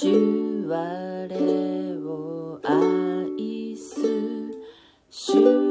主我を愛す。主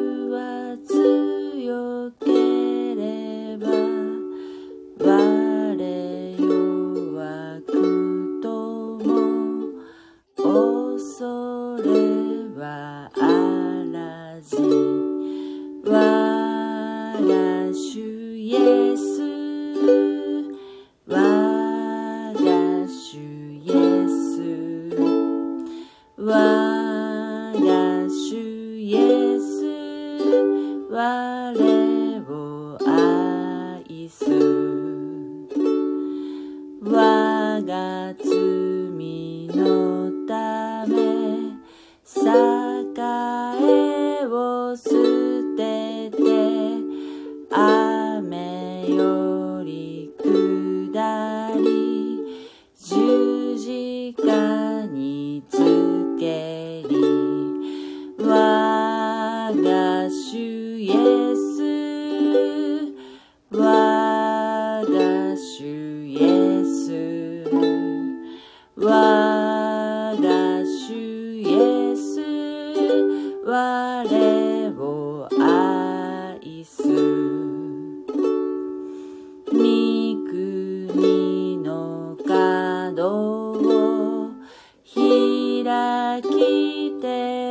来て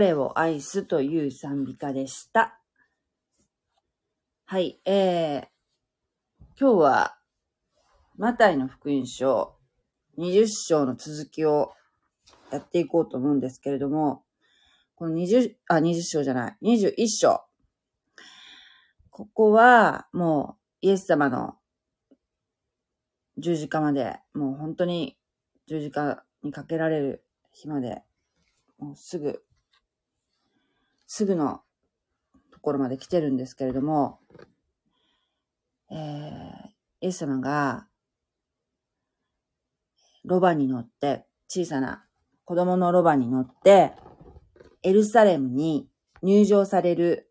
主、我を愛すという賛美歌でした。はい、えー、今日は、マタイの福音書20章の続きをやっていこうと思うんですけれども、この20、あ、20章じゃない、21章。ここは、もう、イエス様の十字架まで、もう本当に十字架にかけられる日まで、もうすぐ、すぐのところまで来てるんですけれども、えー、イエス様が、ロバに乗って、小さな子供のロバに乗って、エルサレムに入場される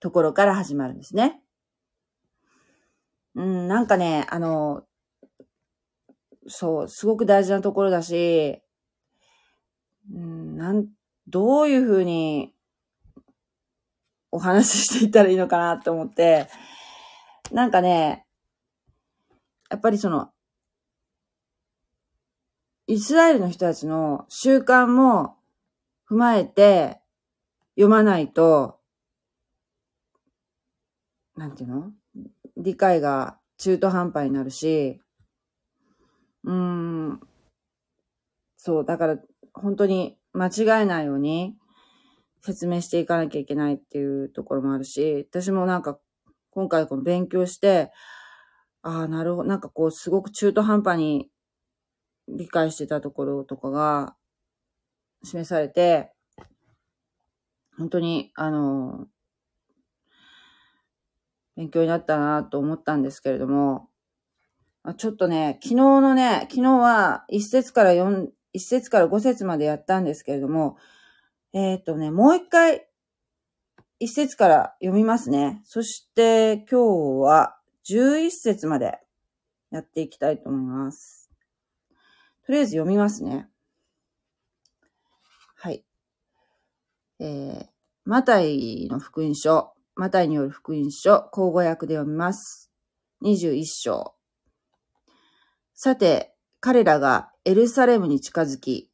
ところから始まるんですね。うん、なんかね、あの、そう、すごく大事なところだし、うん、なん、どういうふうにお話ししていったらいいのかなと思って、なんかね、やっぱりその、イスラエルの人たちの習慣も踏まえて読まないと、なんていうの？理解が中途半端になるし、うーん、そう、だから本当に間違えないように説明していかなきゃいけないっていうところもあるし、私もなんか今回この勉強して、ああ、なるほど、なんかこうすごく中途半端に理解してたところとかが示されて、本当に、あの、勉強になったなと思ったんですけれども、ちょっとね、昨日のね、昨日は1節から4、1節から5節までやったんですけれども、えっ、とね、もう一回、一節から読みますね。そして今日は11節までやっていきたいと思います。とりあえず読みますね。はい。えー、マタイの福音書、マタイによる福音書、口語訳で読みます。21章。さて、彼らがエルサレムに近づき、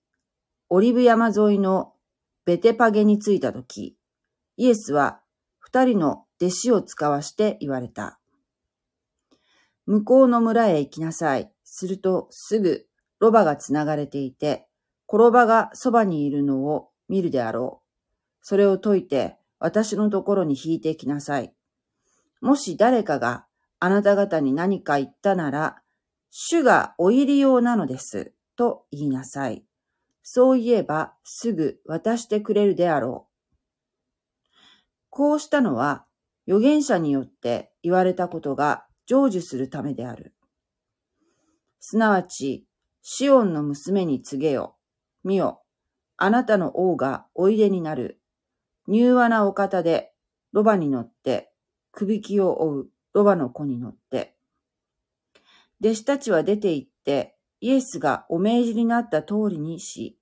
オリブ山沿いのベテパゲに着いたとき、イエスは二人の弟子を使わして言われた。向こうの村へ行きなさい。するとすぐロバがつながれていて、転ばがそばにいるのを見るであろう。それを解いて私のところに引いてきなさい。もし誰かがあなた方に何か言ったなら、主がお入り用なのです、と言いなさい。そう言えばすぐ渡してくれるであろう。こうしたのは預言者によって言われたことが成就するためである。すなわち、シオンの娘に告げよ。見よ。あなたの王がおいでになる。柔和なお方で、ロバに乗って、首輝きを追うロバの子に乗って。弟子たちは出て行って、イエスがお命じになった通りにし、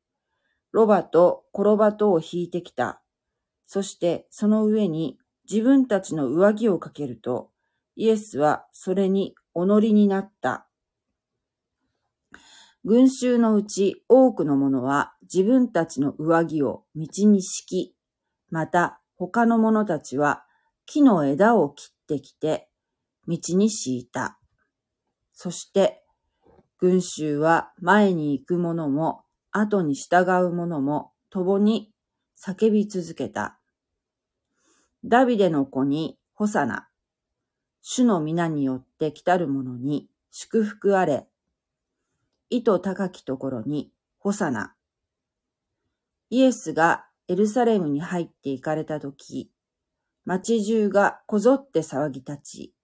ロバと転ばとを引いてきた。そしてその上に自分たちの上着をかけると、イエスはそれにお乗りになった。群衆のうち多くの者は自分たちの上着を道に敷き、また他の者たちは木の枝を切ってきて道に敷いた。そして群衆は前に行く者も後に従う者も共に叫び続けた。ダビデの子にホサナ。主の皆によって来たる者に祝福あれ。意図高きところにホサナ。イエスがエルサレムに入って行かれたとき、町中がこぞって騒ぎ立ち、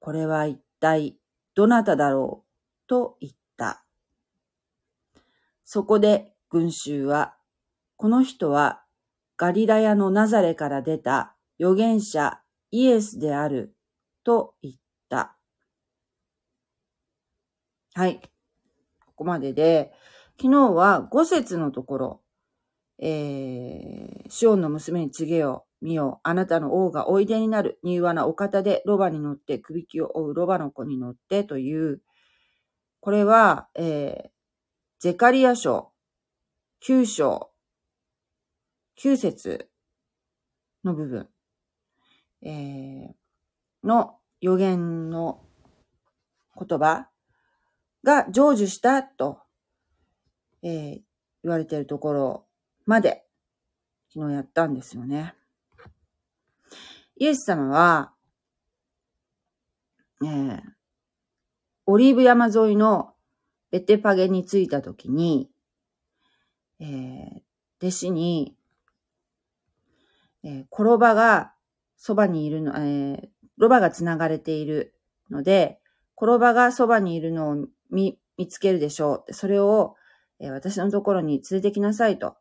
これは一体どなただろう？と言った。そこで群衆は、この人はガリラヤのナザレから出た預言者イエスであると言った。はい。ここまでで、昨日は5節のところ、えー、シオンの娘に告げよう、見よう、あなたの王がおいでになる、柔和なお方でロバに乗って、首輝を追うロバの子に乗ってという、これは、えー、ゼカリア書、9章、9節の部分、えー、の予言の言葉が成就したと、えー、言われているところまで昨日やったんですよね。イエス様は、えー、オリーブ山沿いのベテパゲに着いたときに、えー、弟子に、えー、転ばがそばにいるの、えー、ロバが繋がれているので、転ばがそばにいるのを見、見つけるでしょう。それを、えー、私のところに連れてきなさいと。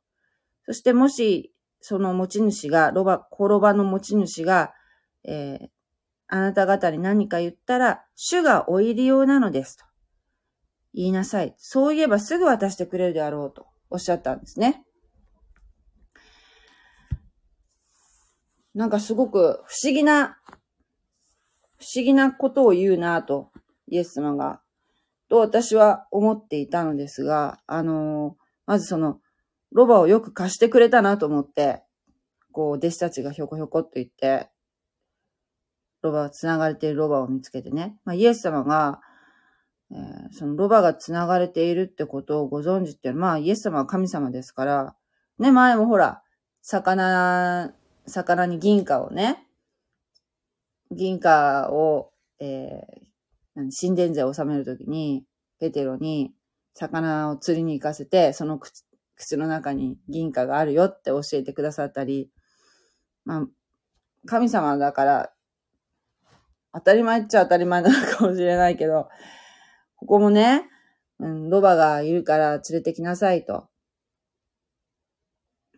そしてもし、その持ち主が、ロバ、転ばの持ち主が、えー、あなた方に何か言ったら、主がお入り用なのですと。言いなさい。そう言えばすぐ渡してくれるであろうとおっしゃったんですね。なんかすごく不思議な、不思議なことを言うなと、イエス様が、と私は思っていたのですが、あのまずその、ロバをよく貸してくれたなと思って、こう、弟子たちがひょこひょこっと言って、ロバ、繋がれているロバを見つけてね。まあ、イエス様が、えー、そのロバが繋がれているってことをご存知っていうのは、まあ、イエス様は神様ですから、ね、前もほら、魚魚に銀貨をね、銀貨を、えー、神殿税を納めるときに、ペテロに魚を釣りに行かせて、その口口の中に銀貨があるよって教えてくださったり、まあ、神様だから、当たり前っちゃ当たり前なのかもしれないけど、ここもね、うん、ロバがいるから連れてきなさいと。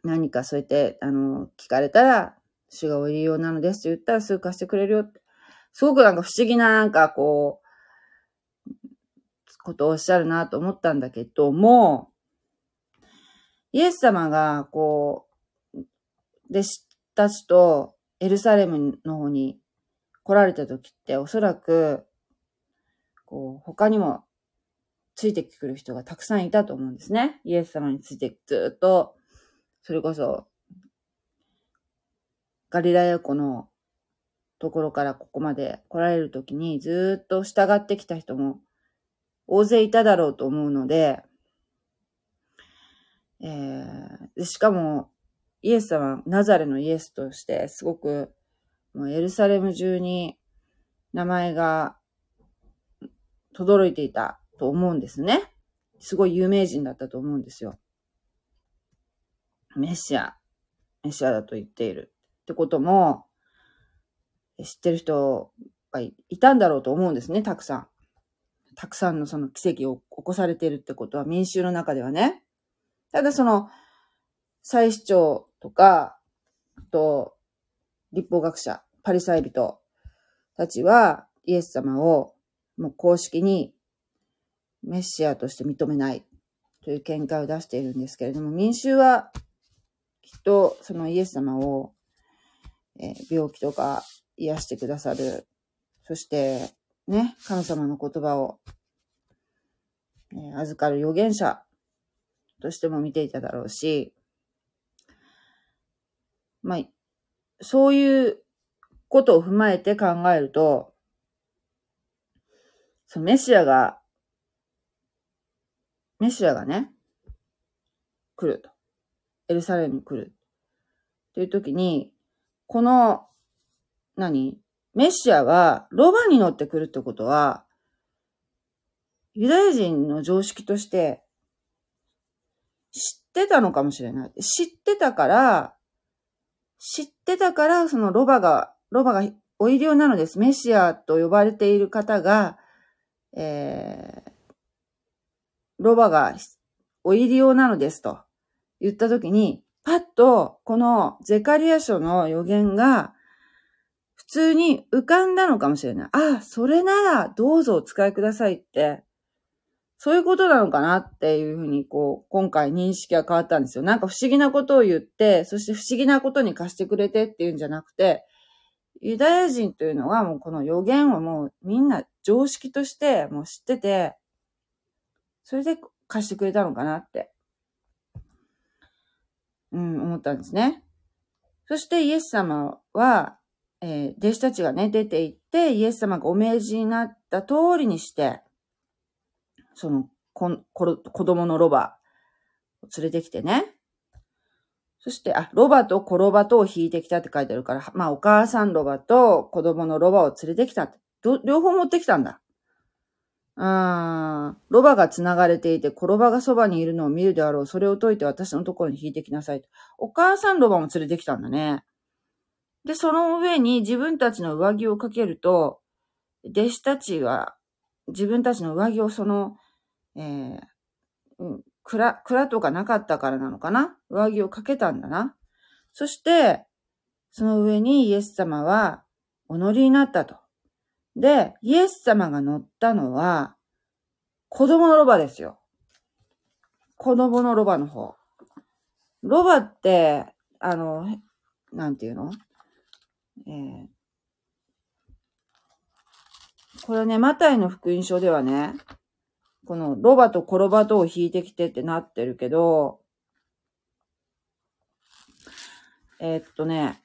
何かそうやって、あの、聞かれたら、主がお入り用なのですって言ったらすぐ貸してくれるよって。すごくなんか不思議ななんかこう、ことをおっしゃるなと思ったんだけども、イエス様がこう、弟子たちとエルサレムの方に来られた時っておそらく、こう、他にもついてくる人がたくさんいたと思うんですね。イエス様についてずっと、それこそ、ガリラヤ湖のところからここまで来られるときにずっと従ってきた人も大勢いただろうと思うので、えー、しかも、イエス様、ナザレのイエスとして、すごく、もうエルサレム中に名前が轟いていたと思うんですね。すごい有名人だったと思うんですよ。メシア、メシアだと言っているってことも、知ってる人がいたんだろうと思うんですね、たくさん。たくさんのその奇跡を起こされているってことは民衆の中ではね。ただその、祭司長とか、と、立法学者、パリサイ人たちは、イエス様をもう公式にメッシアとして認めないという見解を出しているんですけれども、民衆はきっとそのイエス様を、え、病気とか癒してくださる、そしてね、神様の言葉を、え、預かる預言者としても見ていただろうし、まあ、そういうことを踏まえて考えると、そのメシアがメシアがね、来ると。エルサレムに来る。という時に、この、何？メシアはロバに乗ってくるってことは、ユダヤ人の常識として知ってたのかもしれない。知ってたから、知ってたから、そのロバが、ロバがお医療なのです。メシアと呼ばれている方が、えー、ロバがお入り用なのですと言ったときに、パッとこのゼカリア書の予言が普通に浮かんだのかもしれない。あ、それならどうぞお使いくださいって、そういうことなのかなっていうふうに、こう、今回認識が変わったんですよ。なんか不思議なことを言って、そして不思議なことに貸してくれてっていうんじゃなくて、ユダヤ人というのはもうこの予言をもうみんな常識としてもう知ってて、それで貸してくれたのかなって、うん、思ったんですね。そしてイエス様は、えー、弟子たちがね、出て行って、イエス様がお命じになった通りにして、その、こ、こ子供のロバを連れてきてね。そして、あ、ロバとコロバとを引いてきたって書いてあるから、まあ、お母さんロバと子供のロバを連れてきたって。両方持ってきたんだ。ああ、ロバが繋がれていて、コロバがそばにいるのを見るであろう。それを解いて私のところに引いてきなさい。お母さんロバも連れてきたんだね。で、その上に自分たちの上着をかけると、弟子たちは自分たちの上着をその、えー、うん、蔵、蔵とかなかったからなのかな？上着をかけたんだな。そして、その上にイエス様はお乗りになったと。で、イエス様が乗ったのは、子供のロバですよ。子供のロバの方。ロバって、あの、なんていうの？えー、これね、マタイの福音書ではね、このロバとコロバとを引いてきてってなってるけど、えー、っとね、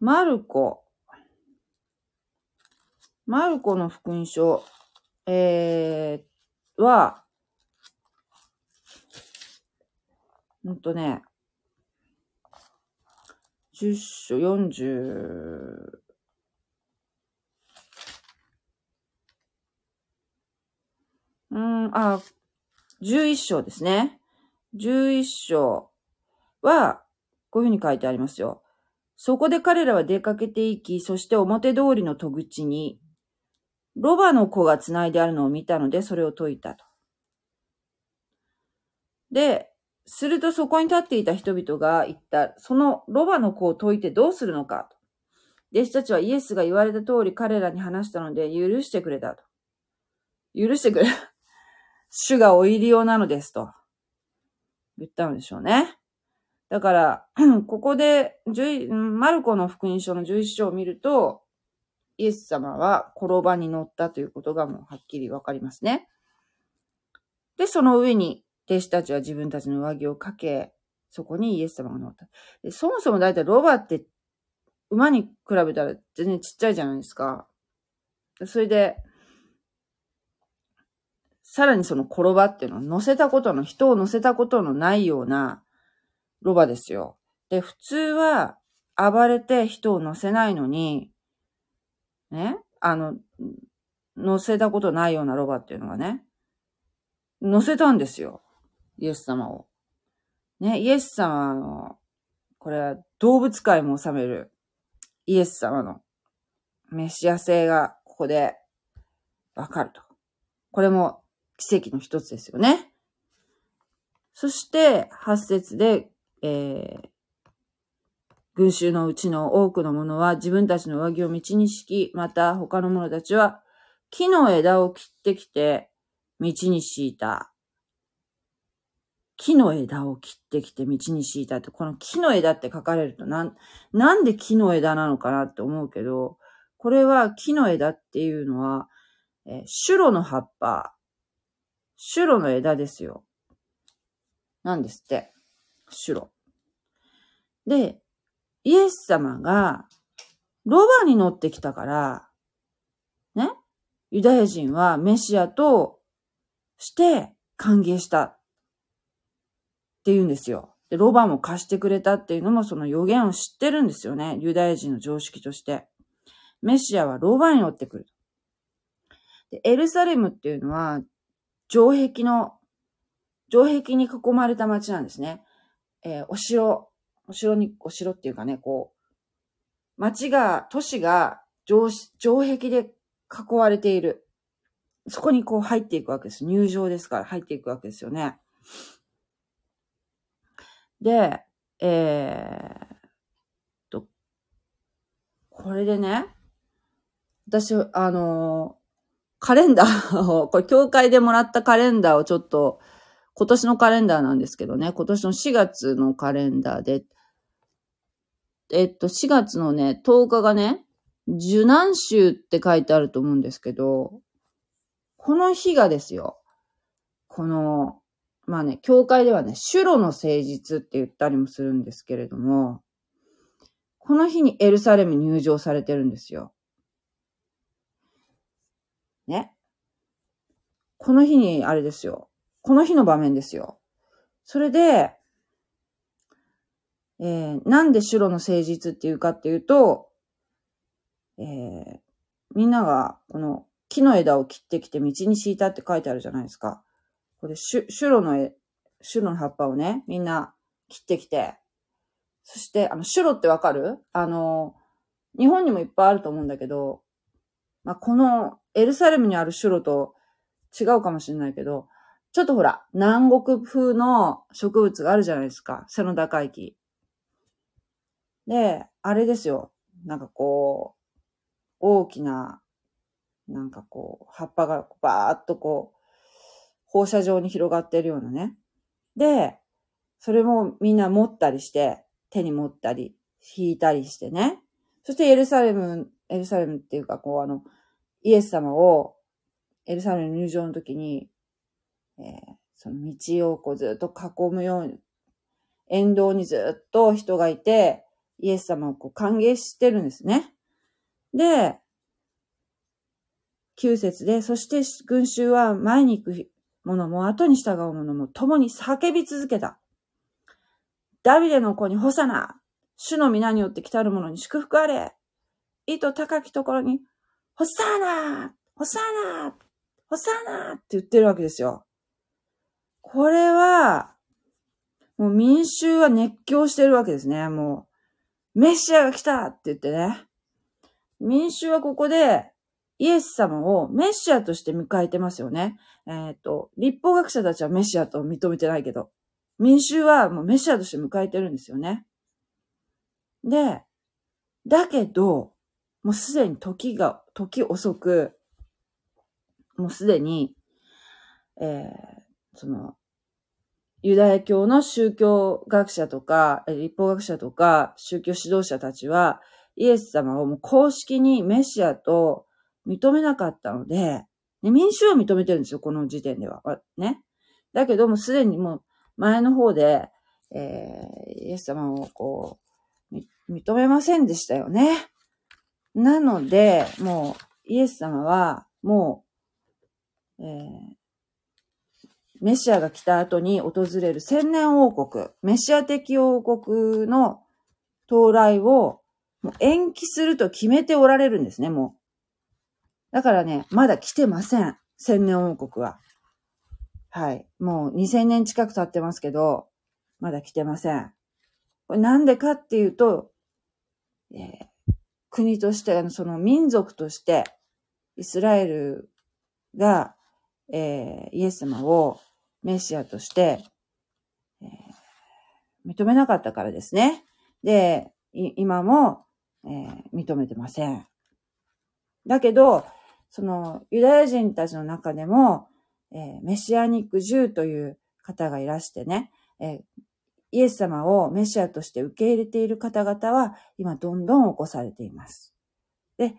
マルコ。マルコの福音書、えー、は、うんとね、10章40、うん、あ、11章ですね。11章は、こういうふうに書いてありますよ。そこで彼らは出かけていき、そして表通りの戸口に、ロバの子が繋いであるのを見たので、それを解いたと。で、するとそこに立っていた人々が言った、そのロバの子を解いてどうするのかと。弟子たちはイエスが言われた通り彼らに話したので許してくれたと。許してくれ。主がお入り用なのですと。言ったのでしょうね。だから、ここで、マルコの福音書の11章を見ると、イエス様は転ばに乗ったということがもうはっきりわかりますね。で、その上に弟子たちは自分たちの上着をかけ、そこにイエス様が乗った。でそもそもだいたいロバって馬に比べたら全然ちっちゃいじゃないですか。それで、さらにその転ばっていうのは乗せたことの、人を乗せたことのないようなロバですよ。で、普通は暴れて人を乗せないのに、ね、あの、乗せたことないようなロバっていうのがね、乗せたんですよ。イエス様を。ね、イエス様の、これは動物界も治めるイエス様のメシア性がここでわかると。これも奇跡の一つですよね。そして、八節で、えー、群衆のうちの多くの者は自分たちの上着を道に敷き、また他の者たちは木の枝を切ってきて道に敷いた。木の枝を切ってきて道に敷いたって、この木の枝って書かれるとなん、なんで木の枝なのかなって思うけど、これは木の枝っていうのは、えー、シュロの葉っぱ、シュロの枝ですよ。なんですって。シュロ。で、イエス様がロバに乗ってきたから、ね、ユダヤ人はメシアとして歓迎したって言うんですよ。で、ロバも貸してくれたっていうのもその予言を知ってるんですよね。ユダヤ人の常識として。メシアはロバに乗ってくる。で、エルサレムっていうのは、城壁の、城壁に囲まれた街なんですね。えー、お城、お城に、お城っていうかね、こう、街が、都市が城、城壁で囲われている。そこにこう入っていくわけです。入場ですから入っていくわけですよね。で、えー、と、これでね、私、あの、カレンダーを、これ教会でもらったカレンダーをちょっと、今年のカレンダーなんですけどね、今年の4月のカレンダーで、えっと、4月のね、10日がね、受難週って書いてあると思うんですけど、この日がですよ、この、まあね、教会ではね、シュロの誠実って言ったりもするんですけれども、この日にエルサレム入場されてるんですよ。ね。この日に、あれですよ。この日の場面ですよ。それで、えー、なんでシュロの誠実っていうかっていうと、えー、みんながこの木の枝を切ってきて道に敷いたって書いてあるじゃないですか。これ、シュシュロの絵、シの葉っぱをね、みんな切ってきて、そして、あの、シュロってわかる？あの、日本にもいっぱいあると思うんだけど、まあ、このエルサレムにあるシュロと違うかもしれないけど、ちょっとほら、南国風の植物があるじゃないですか。背の高い木。で、あれですよ。なんかこう、大きな、なんかこう、葉っぱがバーっとこう、放射状に広がってるようなね。で、それもみんな持ったりして、手に持ったり、引いたりしてね。そしてエルサレム、エルサレムっていうか、こうあの、イエス様をエルサレム入場の時に、えー、その道をこうずっと囲むように、沿道にずっと人がいて、イエス様をこう歓迎してるんですね。で、9節で、そして群衆は前に行く者も後に従う者も共に叫び続けた。ダビデの子にホサナ、主の皆によって来たる者に祝福あれ。意図高きところに、ホサナーホサナーホサナーって言ってるわけですよ。これは、もう民衆は熱狂してるわけですね。もう、メシアが来たって言ってね。民衆はここで、イエス様をメシアとして迎えてますよね。えっ、ー、と、立法学者たちはメシアと認めてないけど、民衆はもうメシアとして迎えてるんですよね。で、だけど、もうすでに時が、時遅く、もうすでに、えー、その、ユダヤ教の宗教学者とか、立法学者とか、宗教指導者たちは、イエス様をもう公式にメシアと認めなかったので、ね、民衆は認めてるんですよ、この時点では。ね。だけどもすでにもう前の方で、えー、イエス様をこう、認めませんでしたよね。なので、もう、イエス様は、もう、えー、メシアが来た後に訪れる千年王国、メシア的王国の到来をもう延期すると決めておられるんですね、もう。だからね、まだ来てません。千年王国は。はい。もう2000年近く経ってますけど、まだ来てません。これなんでかっていうと、えー、国として、その民族として、イスラエルが、えー、イエス様をメシアとして、えー、認めなかったからですね。で、今も、えー、認めてません。だけど、そのユダヤ人たちの中でも、えー、メシアニック・ジューという方がいらしてね、えー、イエス様をメシアとして受け入れている方々は今どんどん起こされています。で、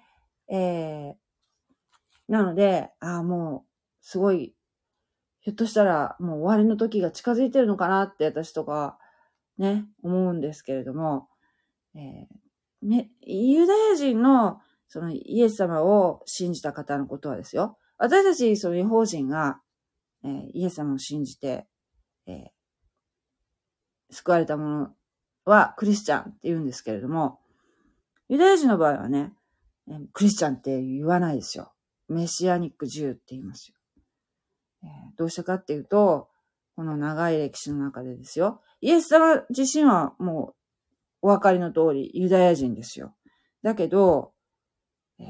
えー、なので、ああ、もう、すごいひょっとしたらもう終わりの時が近づいてるのかなって私とかね、思うんですけれども、えー、ユダヤ人のそのイエス様を信じた方のことはですよ。私たちその違法人が、えー、イエス様を信じて、えー、救われたものはクリスチャンって言うんですけれども、ユダヤ人の場合はね、クリスチャンって言わないですよ。メシアニックジューって言いますよ。どうしたかっていうと、この長い歴史の中でですよ。イエス様自身はもうお分かりの通りユダヤ人ですよ。だけど、えー、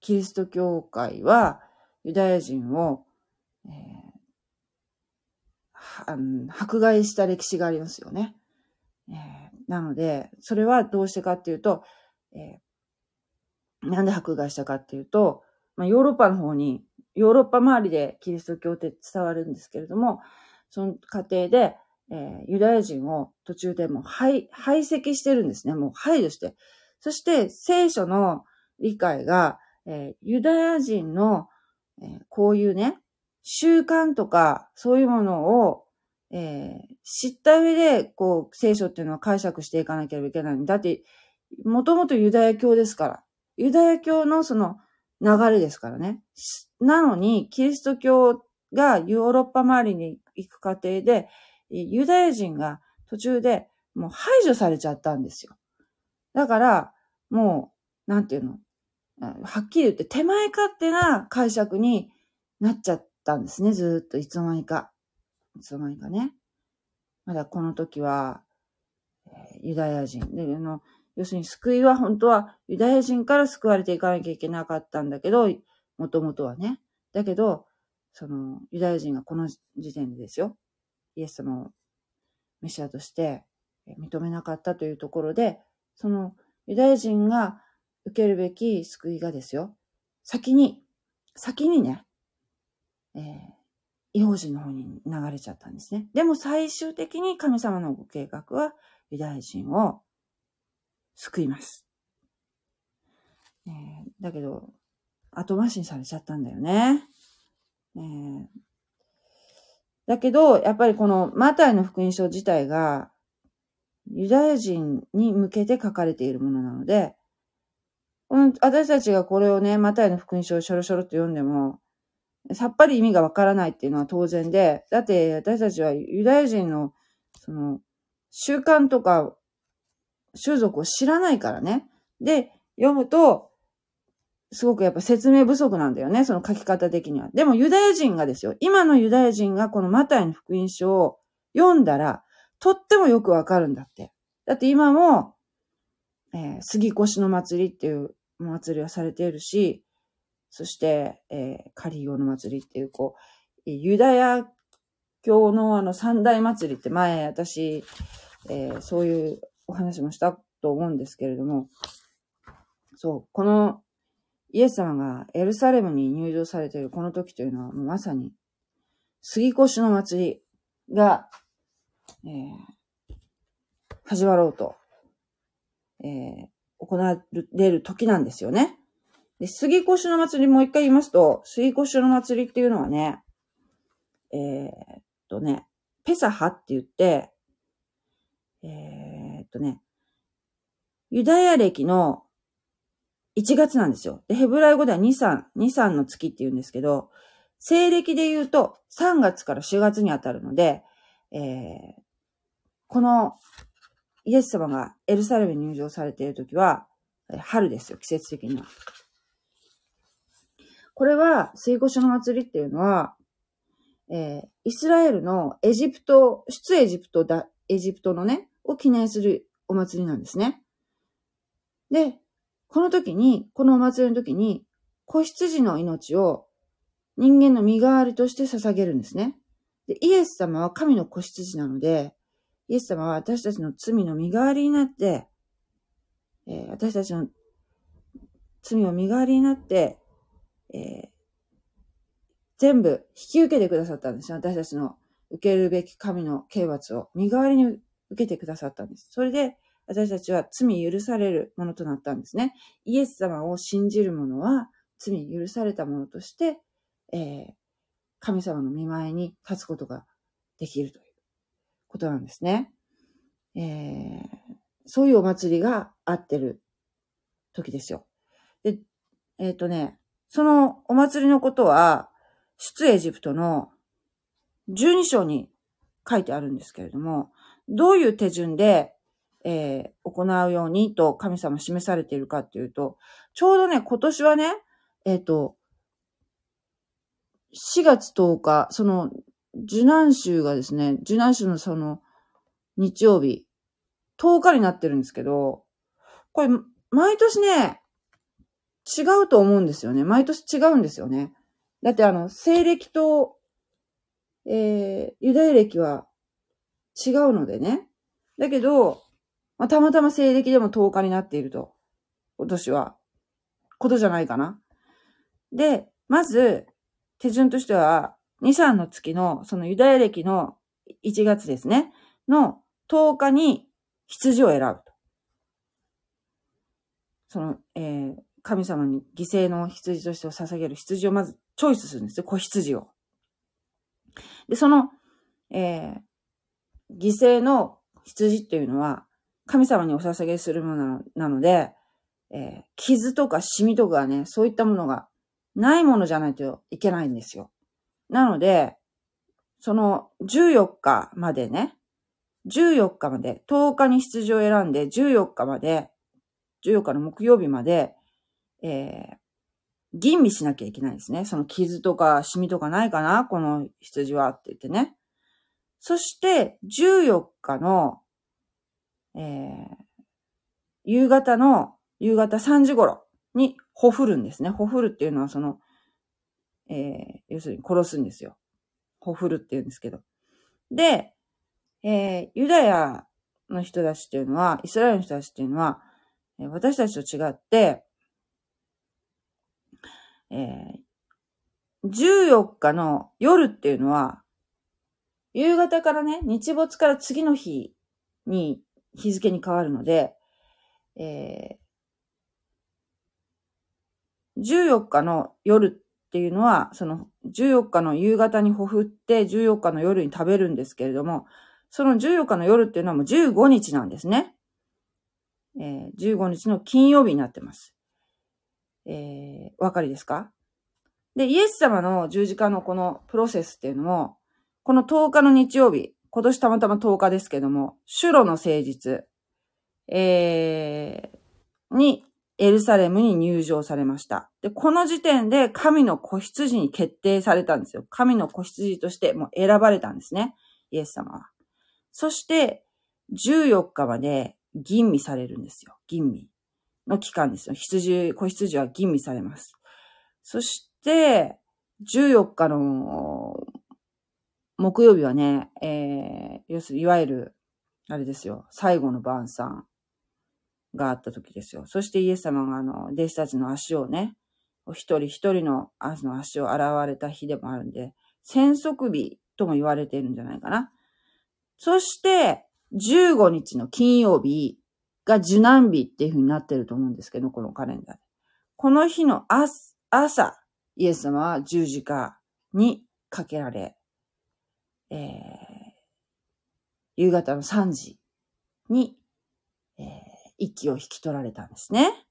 キリスト教会はユダヤ人を、えー、迫害した歴史がありますよね。えー、なので、それはどうしてかっていうと、えー、なんで迫害したかっていうと、まあ、ヨーロッパの方に、ヨーロッパ周りでキリスト教って伝わるんですけれども、その過程で、えー、ユダヤ人を途中でもう排排斥してるんですね。もう排除して。そして聖書の理解が、えー、ユダヤ人の、えー、こういうね、習慣とかそういうものを、えー、知った上で、こう、聖書っていうのは解釈していかなければいけないだって、もともとユダヤ教ですから。ユダヤ教のその流れですからね。なのに、キリスト教がヨーロッパ周りに行く過程で、ユダヤ人が途中でもう排除されちゃったんですよ。だから、もう、なんていうの、はっきり言って手前勝手な解釈になっちゃったんですね。ずっといつの間にか。いつの間にかね。まだこの時は、ユダヤ人。で、あの、要するに救いは本当はユダヤ人から救われていかなきゃいけなかったんだけど、もともとはね。だけど、そのユダヤ人がこの時点でですよ、イエス様をメシアとして認めなかったというところで、そのユダヤ人が受けるべき救いがですよ、先に、先にね、えー、違法人の方に流れちゃったんですね。でも最終的に神様のご計画はユダヤ人を救います。えー、だけど、後回しにされちゃったんだよね。えー、だけど、やっぱりこのマタイの福音書自体が、ユダヤ人に向けて書かれているものなので、私たちがこれをね、マタイの福音書をしょろしょろと読んでも、さっぱり意味がわからないっていうのは当然で、だって私たちはユダヤ人の、その、習慣とか種族を知らないからね。で、読むと、すごくやっぱ説明不足なんだよね。その書き方的には。でもユダヤ人がですよ。今のユダヤ人がこのマタイの福音書を読んだら、とってもよくわかるんだって。だって今も、えー、杉越の祭りっていう祭りはされているし、そして、えー、カリオの祭りっていう、こう、ユダヤ教のあの三大祭りって前私、えー、そういうお話もしたと思うんですけれども、そう、このイエス様がエルサレムに入場されているこの時というのはもうまさに杉越の祭りが、えー、始まろうと、えー、行われる時なんですよね。で、杉越の祭りもう一回言いますと、杉越の祭りっていうのはね、えー、っとね、ペサハって言って、えー、っとね、ユダヤ歴の1月なんですよ。で、ヘブライ語では2、3、2、3の月って言うんですけど、西暦で言うと3月から4月に当たるので、えー、このイエス様がエルサレムに入場されているときは、春ですよ、季節的には。これは、水越の祭りっていうのは、えー、イスラエルのエジプト、出エジプトだ、エジプトのね、を記念するお祭りなんですね。で、この時に、このお祭りの時に、子羊の命を人間の身代わりとして捧げるんですね。で、イエス様は神の子羊なので、イエス様は私たちの罪の身代わりになって、えー、私たちの罪を身代わりになって、えー、全部引き受けてくださったんですよ。私たちの受けるべき神の刑罰を身代わりに受けてくださったんです。それで、私たちは罪許されるものとなったんですね。イエス様を信じる者は罪許されたものとして、えー、神様の見前に立つことができるということなんですね。えー、そういうお祭りがあってる時ですよ。で、えっ、ー、とね、そのお祭りのことは、出エジプトの12章に書いてあるんですけれども、どういう手順で、えー、行うようにと神様示されているかっていうと、ちょうどね、今年はね、えっ、ー、と、4月10日、その、受難週がですね、受難週のその、日曜日、10日になってるんですけど、これ、毎年ね、違うと思うんですよね。毎年違うんですよね。だってあの、西暦と、えー、ユダヤ暦は違うのでね。だけど、まあ、たまたま西暦でも10日になっていると。今年は。ことじゃないかな。で、まず、手順としては、2、3の月の、そのユダヤ暦の1月ですね。の10日に羊を選ぶと。その、えー、神様に犠牲の羊として捧げる羊をまずチョイスするんですよ。子羊を。で、その、えー、犠牲の羊っていうのは、神様にお捧げするものなので、えー、傷とかシミとかね、そういったものがないものじゃないといけないんですよ。なので、その14日までね、14日まで、10日に羊を選んで14日まで、14日の木曜日まで、えー、吟味しなきゃいけないんですね。その傷とかシミとかないかな？この羊はって言ってね。そして、14日の、えー、夕方の、夕方3時頃にほふるんですね。ほふるっていうのはその、えー、要するに殺すんですよ。ほふるって言うんですけど。で、えー、ユダヤの人たちっていうのは、イスラエルの人たちっていうのは、私たちと違って、えー、14日の夜っていうのは、夕方からね、日没から次の日に日付に変わるので、えー、14日の夜っていうのは、その14日の夕方にほふって14日の夜に食べるんですけれども、その14日の夜っていうのはもう15日なんですね。えー、15日の金曜日になってます。えー、お分かりですか？で、イエス様の十字架のこのプロセスっていうのも、この10日の日曜日、今年たまたま10日ですけども、シュロの誠実、えー、に、エルサレムに入場されました。で、この時点で神の子羊に決定されたんですよ。神の子羊としてもう選ばれたんですね。イエス様は。そして、14日まで吟味されるんですよ。吟味。の期間ですよ。羊、子羊は吟味されます。そして、14日の木曜日はね、えー、要するいわゆる、あれですよ、最後の晩餐があった時ですよ。そしてイエス様があの、弟子たちの足をね、一人一人の足の足を洗われた日でもあるんで、戦足日とも言われているんじゃないかな。そして、15日の金曜日が受難日っていう風になってると思うんですけど、このカレンダー。この日の朝、イエス様は十字架にかけられ、えー、夕方の3時に、えー、息を引き取られたんですね。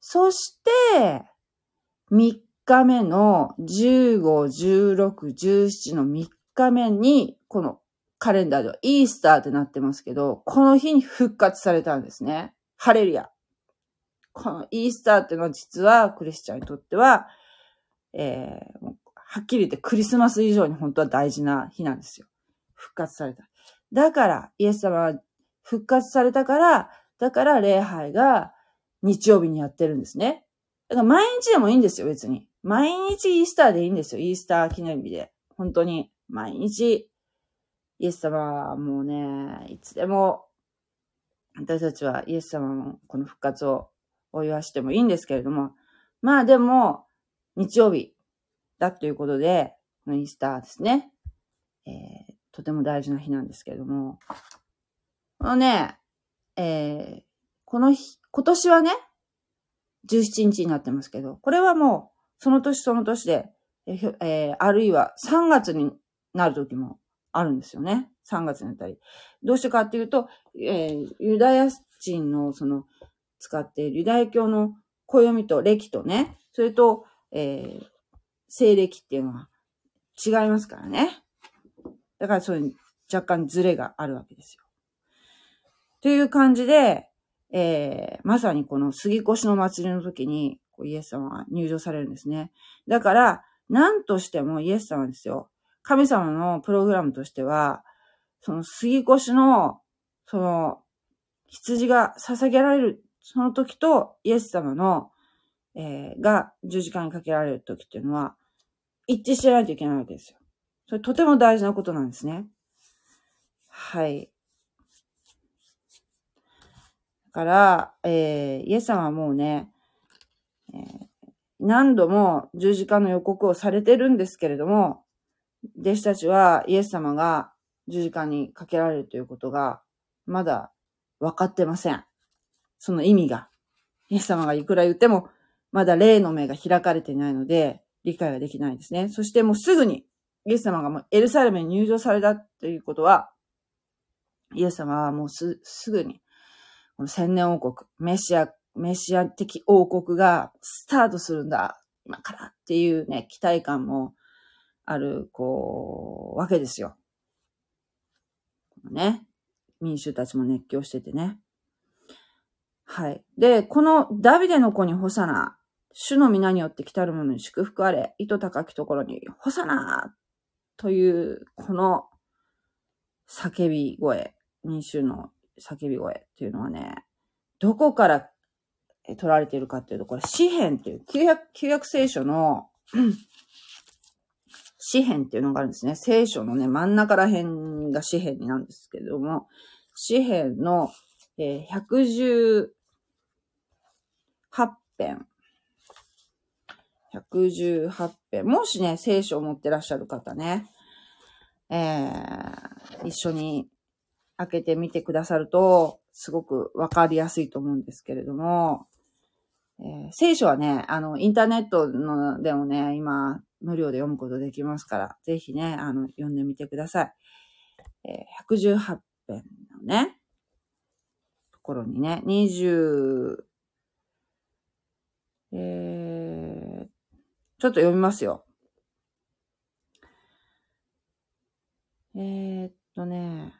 そして、3日目の15、16、17の3日目に、このカレンダーではイースターってなってますけど、この日に復活されたんですね。ハレルヤ。このイースターっていうのは実はクリスチャンにとっては、えー、はっきり言ってクリスマス以上に本当は大事な日なんですよ。復活された。だから、イエス様は復活されたから、だから礼拝が日曜日にやってるんですね。だから毎日でもいいんですよ、別に。毎日イースターでいいんですよ、イースター記念日で。本当に。毎日、イエス様はもうね、いつでも、私たちはイエス様のこの復活をお祝いしてもいいんですけれども、まあでも、日曜日だということで、このイースターですね。えー、とても大事な日なんですけれども、このね、えー、この日、今年はね、17日になってますけど、これはもう、その年その年で、えー、あるいは3月になる時もあるんですよね。3月になったり。どうしてかっていうと、えー、ユダヤ人のその使っているユダヤ教の暦と暦とね、それと、えー、西暦っていうのは違いますからね。だからそういう若干ズレがあるわけですよ。という感じで、えー、まさにこの杉越の祭りの時に、イエス様が入場されるんですね。だから、何としてもイエス様ですよ。神様のプログラムとしては、その杉越の、その、羊が捧げられる、その時とイエス様の、えー、が十字架にかけられる時っていうのは、一致してないといけないわけですよ。それとても大事なことなんですね。はい。だから、えー、イエス様はもうね、えー、何度も十字架の予告をされてるんですけれども、弟子たちはイエス様が十字架にかけられるということが、まだ分かってません。その意味が。イエス様がいくら言っても、まだ霊の目が開かれていないので、理解ができないですね。そしてもうすぐに、イエス様がもうエルサレムに入場されたということは、イエス様はもうす、すぐに、この千年王国、メシア、メシア的王国がスタートするんだ、今からっていうね、期待感もある、こう、わけですよ。ね。民衆たちも熱狂しててね。はい。で、このダビデの子にホサナ、主の皆によって来たる者に祝福あれ、糸高きところにホサナという、この叫び声、民衆の叫び声っていうのはね、どこから取られているかっていうと、これ、詩篇っていう旧約、旧約聖書の詩篇っていうのがあるんですね。聖書のね、真ん中ら辺が詩篇なんですけれども、詩篇の、えー、118編。118編。もしね、聖書を持ってらっしゃる方ね、えー、一緒に開けてみてくださると、すごくわかりやすいと思うんですけれども、えー、聖書はね、あの、インターネットのでもね、今、無料で読むことできますから、ぜひね、あの、読んでみてください。えー、118編のね、ところにね、20、えー、ちょっと読みますよ。えー、っとね、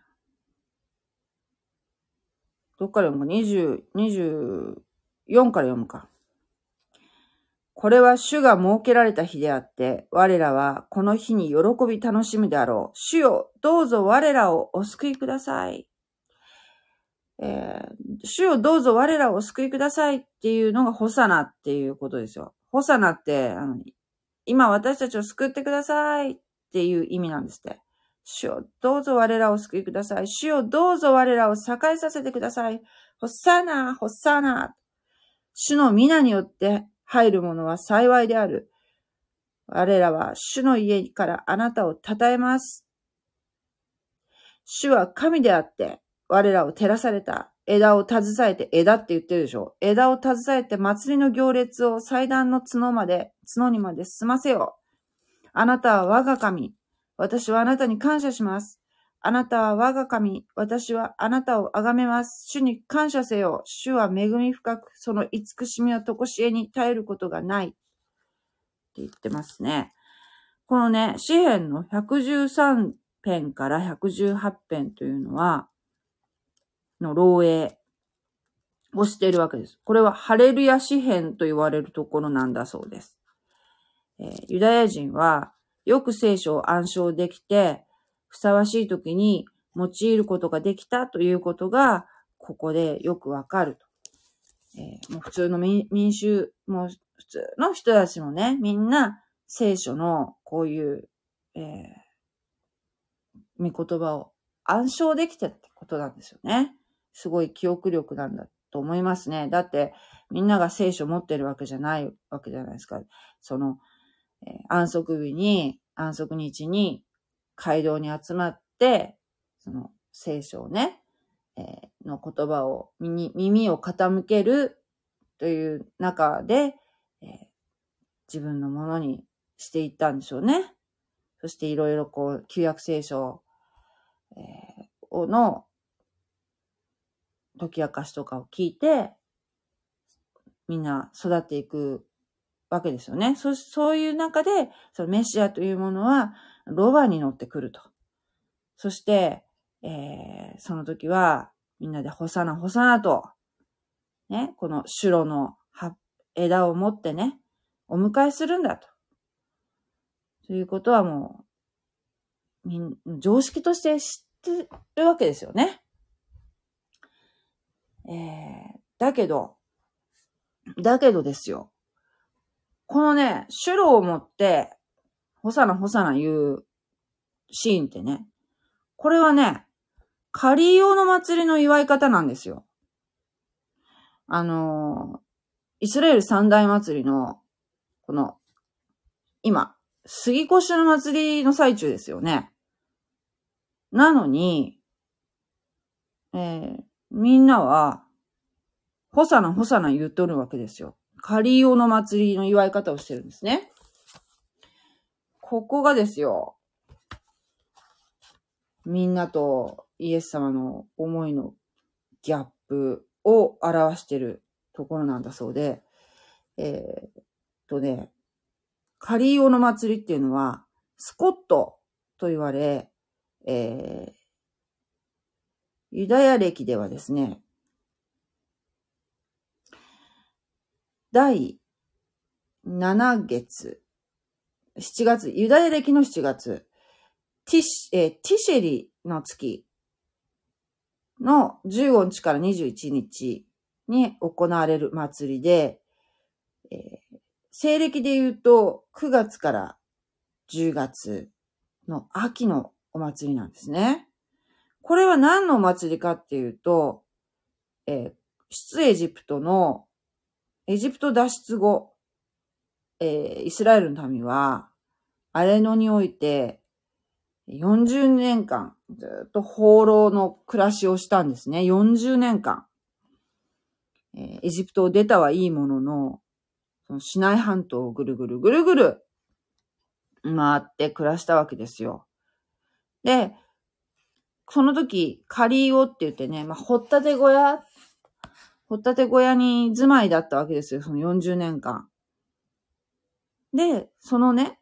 どっから読むか ?20、24から読むか。これは主が設けられた日であって、我らはこの日に喜び楽しむであろう。主よ、どうぞ我らをお救いください。えー、主よ、どうぞ我らをお救いくださいっていうのがホサナっていうことですよ。ホサナって、あの今私たちを救ってくださいっていう意味なんですって。主よ、どうぞ我らを救いください。主よ、どうぞ我らを栄えさせてください。ホサナ、ホサナ。主の皆によって入るものは幸いである。我らは主の家からあなたを称えます。主は神であって、我らを照らされた。枝を携えて、枝って言ってるでしょ。枝を携えて祭りの行列を祭壇の角まで、角にまで済ませよう。あなたは我が神。私はあなたに感謝します。あなたは我が神。私はあなたを崇めます。主に感謝せよ。主は恵み深く、その慈しみはとこしえに耐えることがない。って言ってますね。このね、詩篇の113編から118編というのは、の漏洩をしているわけです。これはハレルヤ詩篇と言われるところなんだそうです。えー、ユダヤ人はよく聖書を暗唱できて、ふさわしい時に用いることができたということが、ここでよくわかると。えー、もう普通の民衆、もう普通の人たちもね、みんな聖書のこういう、えー、御言葉を暗唱できてってことなんですよね。すごい記憶力なんだと思いますね。だって、みんなが聖書持ってるわけじゃないわけじゃないですか。その、えー、安息日に、安息日に街道に集まって、その聖書をね、えー、の言葉を耳、耳を傾けるという中で、えー、自分のものにしていったんでしょうね。そしていろいろこう、旧約聖書、えー、の解き明かしとかを聞いて、みんな育っていくわけですよね。そ、そういう中で、そのメシアというものは、ロバに乗ってくると。そして、えー、その時は、みんなでホサナホサナと、ね、このシュロの枝を持ってね、お迎えするんだと。ということはもう、みん、常識として知ってるわけですよね。えー、だけど、だけどですよ。このね、シュロを持って、ホサナホサナ言うシーンってね、これはね、カリーオの祭りの祝い方なんですよ。あのイスラエル三大祭りの、この、今、杉越の祭りの最中ですよね。なのに、えー、みんなは、ホサナホサナ言っとるわけですよ。カリオの祭りの祝い方をしてるんですね。ここがですよ。みんなとイエス様の思いのギャップを表してるところなんだそうで、えー、っとね、カリーオの祭りっていうのは、スコットと言われ、えー、ユダヤ歴ではですね、第7月、7月、ユダヤ歴の7月、ティシ、えー、ティシェリの月の15日から21日に行われる祭りで、えー、西暦で言うと9月から10月の秋のお祭りなんですね。これは何のお祭りかっていうと、えー、出エジプトのエジプト脱出後、えー、イスラエルの民は、アレノにおいて、40年間、ずっと放浪の暮らしをしたんですね。40年間。えー、エジプトを出たはいいものの、そのシナイ半島をぐるぐるぐるぐる回って暮らしたわけですよ。で、その時、カリーオって言ってね、まあ、掘ったて小屋掘ったて小屋に住まいだったわけですよ、その40年間。で、そのね、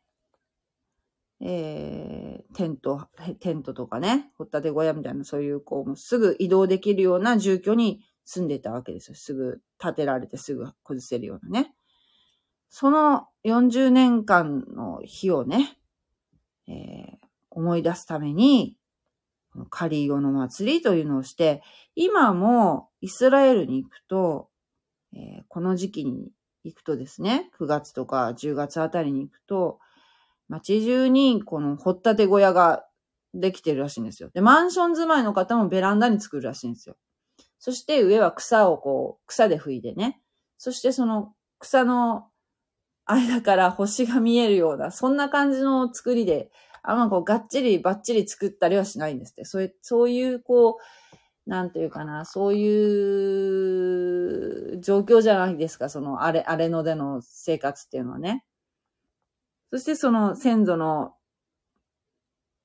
えー、テント、テントとかね、掘ったて小屋みたいな、そういう、こう、もうすぐ移動できるような住居に住んでたわけですよ。すぐ建てられてすぐ崩せるようなね。その40年間の日をね、えー、思い出すために、カリーゴの祭りというのをして、今もイスラエルに行くと、えー、この時期に行くとですね、9月とか10月あたりに行くと、街中にこの掘ったて小屋ができてるらしいんですよ。で、マンション住まいの方もベランダに作るらしいんですよ。そして上は草をこう、草で拭いてね。そしてその草の間から星が見えるような、そんな感じの作りで、あんまこう、がっちりばっちり作ったりはしないんですって。そういう、そういうこう、なんていうかな、そういう状況じゃないですか、その、あれ、あれのでの生活っていうのはね。そしてその先祖の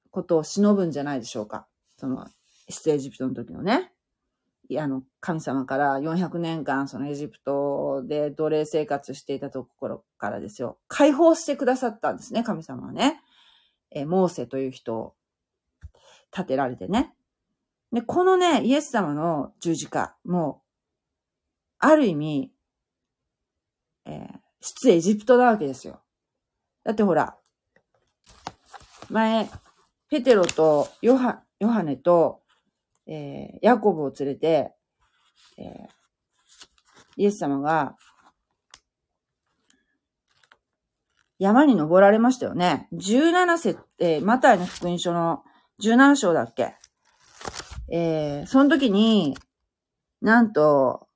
ことを忍ぶんじゃないでしょうか。その、出エジプトの時のね。いやあの、神様から400年間、そのエジプトで奴隷生活していたところからですよ。解放してくださったんですね、神様はね。えモーセという人を立てられてね。で、このね、イエス様の十字架もう、ある意味、えー、出エジプトなわけですよ。だってほら、前、ペテロとヨハ、ヨハネと、えー、ヤコブを連れて、えー、イエス様が、山に登られましたよね。17節、えー、マタイの福音書の17章だっけ？えー、その時に、なんと、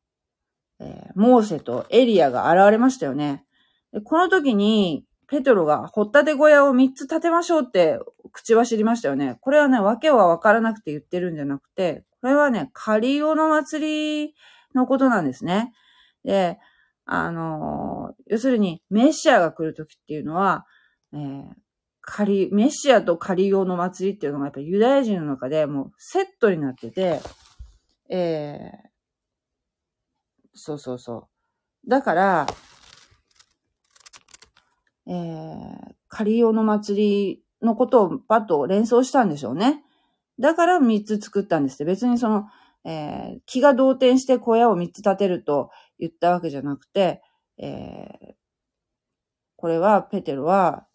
えー、モーセとエリアが現れましたよね。でこの時に、ペトロが、掘ったて小屋を3つ建てましょうって口は知りましたよね。これはね、わけはわからなくて言ってるんじゃなくて、これはね、カリオの祭りのことなんですね。で、あのー、要するに、メシアが来るときっていうのは、えー、カリ、メシアとカリオの祭りっていうのがやっぱユダヤ人の中でもうセットになってて、えー、そうそうそう。だから、えー、カリオの祭りのことをパッと連想したんでしょうね。だから3つ作ったんですって。別にその、えー、気が動転して小屋を3つ建てると言ったわけじゃなくて、えー、これはペテロは、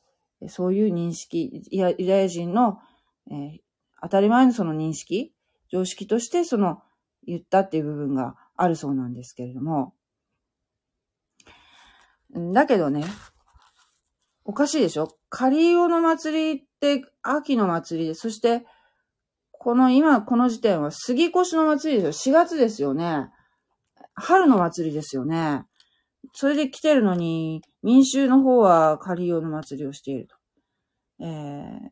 そういう認識、ユダヤ人の、えー、当たり前のその認識、常識としてその言ったっていう部分があるそうなんですけれども、だけどね、おかしいでしょカリオの祭りって秋の祭りで、そして、この今、この時点は杉越の祭りですよ。4月ですよね。春の祭りですよね。それで来てるのに、民衆の方はカリオの祭りをしていると。えー、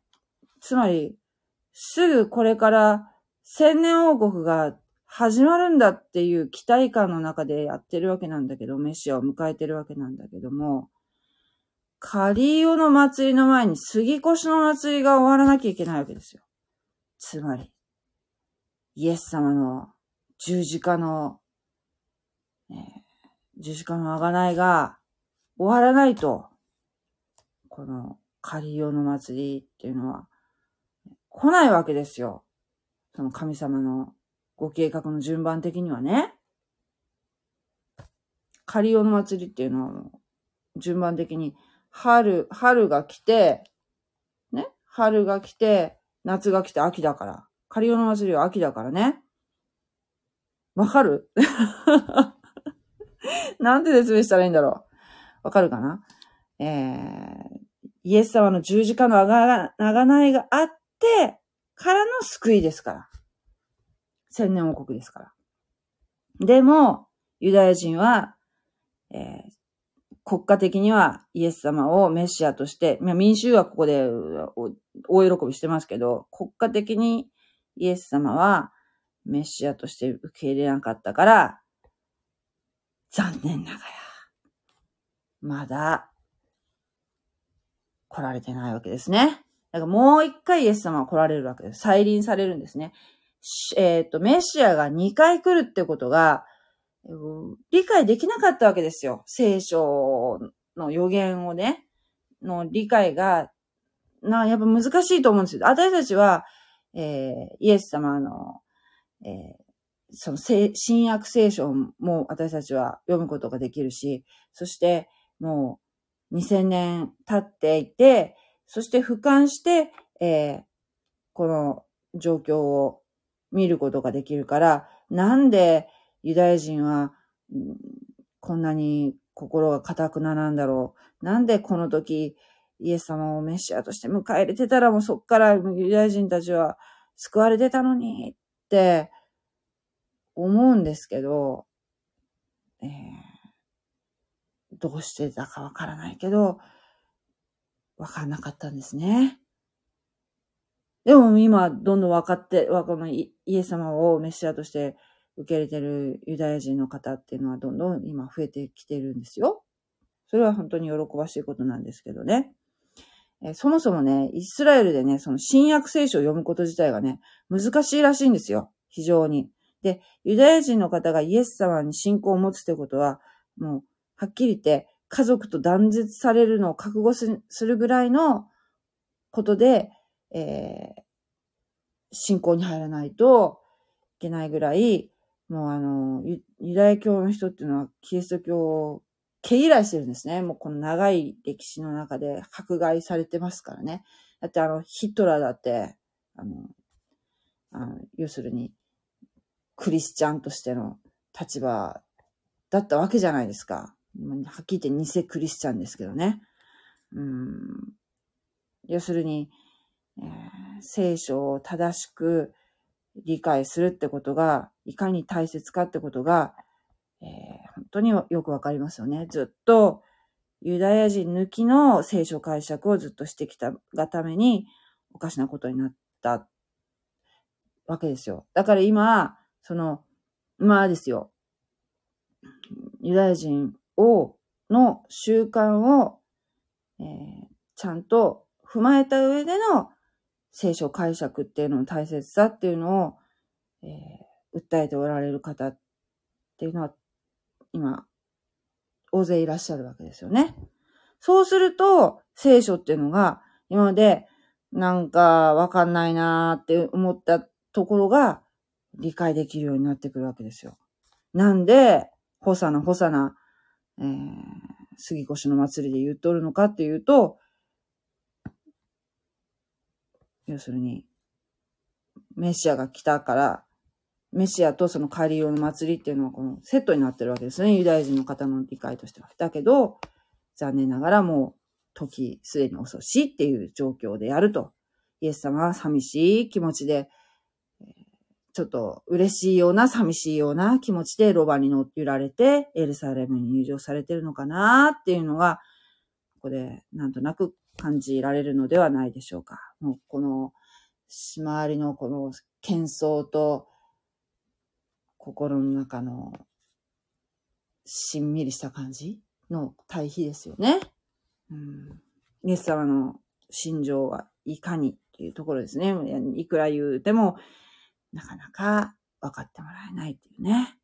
つまり、すぐこれから千年王国が始まるんだっていう期待感の中でやってるわけなんだけど、メシアを迎えてるわけなんだけども、カリオの祭りの前に杉越の祭りが終わらなきゃいけないわけですよ。つまり、イエス様の十字架の、えー、十字架の贖いが終わらないと、このカリオの祭りっていうのは来ないわけですよ。その神様のご計画の順番的にはね。カリオの祭りっていうのは順番的に春、春が来て、ね、春が来て、夏が来て秋だから。カリオの祭りは秋だからね。わかる？なんて説明したらいいんだろう。わかるかな？えー、イエス様の十字架のあが長いがあって、からの救いですから。千年王国ですから。でも、ユダヤ人は、えー、国家的にはイエス様をメシアとして、ま、民衆はここで大喜びしてますけど、国家的にイエス様はメシアとして受け入れなかったから、残念ながら、まだ来られてないわけですね。だからもう一回イエス様は来られるわけです。再臨されるんですね。えっ、ー、と、メシアが2回来るってことが、理解できなかったわけですよ。聖書の予言をね、の理解が、な、やっぱ難しいと思うんですよ。私たちは、えー、イエス様の、えー、その新約聖書も私たちは読むことができるし、そしてもう2000年経っていて、そして俯瞰して、えー、この状況を見ることができるから、なんでユダヤ人は、こんなに心が固くななんだろう？なんでこの時、イエス様をメシアとして迎え入れてたらもうそっからユダヤ人たちは救われてたのにって思うんですけど、えー、どうしてたかわからないけど、わかんなかったんですね。でも今、どんどん分かって、このイエス様をメシアとして受け入れてるユダヤ人の方っていうのはどんどん今増えてきてるんですよ。それは本当に喜ばしいことなんですけどね。えそもそもね、イスラエルでね、その新約聖書を読むこと自体がね、難しいらしいんですよ。非常に。で、ユダヤ人の方がイエス様に信仰を持つってことは、もう、はっきり言って、家族と断絶されるのを覚悟するぐらいのことで、えー、信仰に入らないといけないぐらい、もうあの、ユダヤ教の人っていうのはキリスト教を毛嫌いしてるんですね。もうこの長い歴史の中で迫害されてますからね。だってあの、ヒトラーだって、あの、あの要するに、クリスチャンとしての立場だったわけじゃないですか。はっきり言って偽クリスチャンですけどね。うん、要するに、えー、聖書を正しく理解するってことが、いかに大切かってことが、えー、本当によくわかりますよね。ずっとユダヤ人抜きの聖書解釈をずっとしてきたがために、おかしなことになったわけですよ。だから今、その、まあですよ。ユダヤ人を、の習慣を、えー、ちゃんと踏まえた上での聖書解釈っていうのの大切さっていうのを、えー、訴えておられる方っていうのは、今、大勢いらっしゃるわけですよね。そうすると、聖書っていうのが、今まで、なんかわかんないなーって思ったところが、理解できるようになってくるわけですよ。なんで、ホサナホサナ、えー、杉越の祭りで言っとるのかっていうと、要するに、メシアが来たから、メシアとそのカリオの祭りっていうのはこのセットになってるわけですね。ユダヤ人の方の理解としては。だけど、残念ながらもう時すでに遅しっていう状況でやると。イエス様は寂しい気持ちで、ちょっと嬉しいような寂しいような気持ちでロバに乗って揺られてエルサレムに入場されてるのかなっていうのが、ここでなんとなく感じられるのではないでしょうか。もうこの、周りのこの喧騒と、心の中の、しんみりした感じの対比ですよね。うん。イエス様の心情はいかにっていうところですね。いくら言うても、なかなか分かってもらえないっていうね。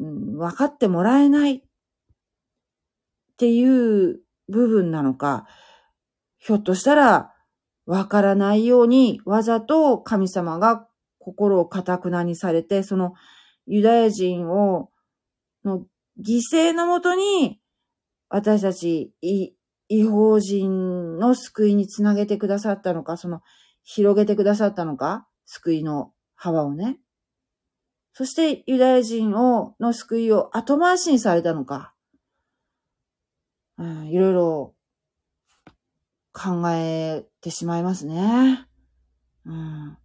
うん、分かってもらえないっていう部分なのか、ひょっとしたら、わからないように、わざと神様が心を堅くなにされて、そのユダヤ人を、の犠牲のもとに、私たち、違法人の救いにつなげてくださったのか、その、広げてくださったのか、救いの幅をね。そしてユダヤ人を、の救いを後回しにされたのか。うん、いろいろ考えてしまいますね。うん、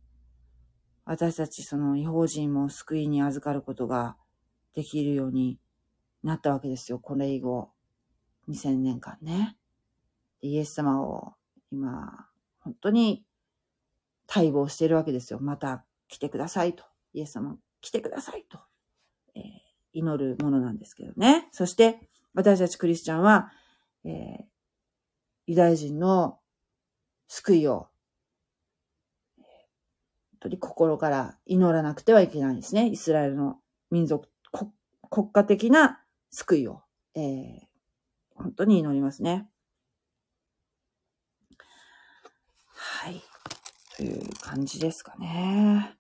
私たちその違法人も救いに預かることができるようになったわけですよ。これ以後、2000年間ね。イエス様を今、本当に待望しているわけですよ。また来てくださいと。イエス様来てくださいと、えー、祈るものなんですけどね。そして、私たちクリスチャンは、えー、ユダヤ人の救いを、本当に心から祈らなくてはいけないんですね。イスラエルの民族、国家的な救いを、えー、本当に祈りますね。はい。という感じですかね。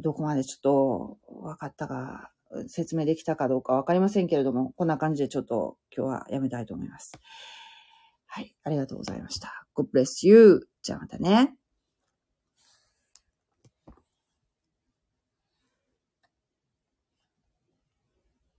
どこまでちょっと分かったか、説明できたかどうか分かりませんけれども、こんな感じでちょっと今日はやめたいと思います。はい、ありがとうございました。God bless you. じゃあまたね。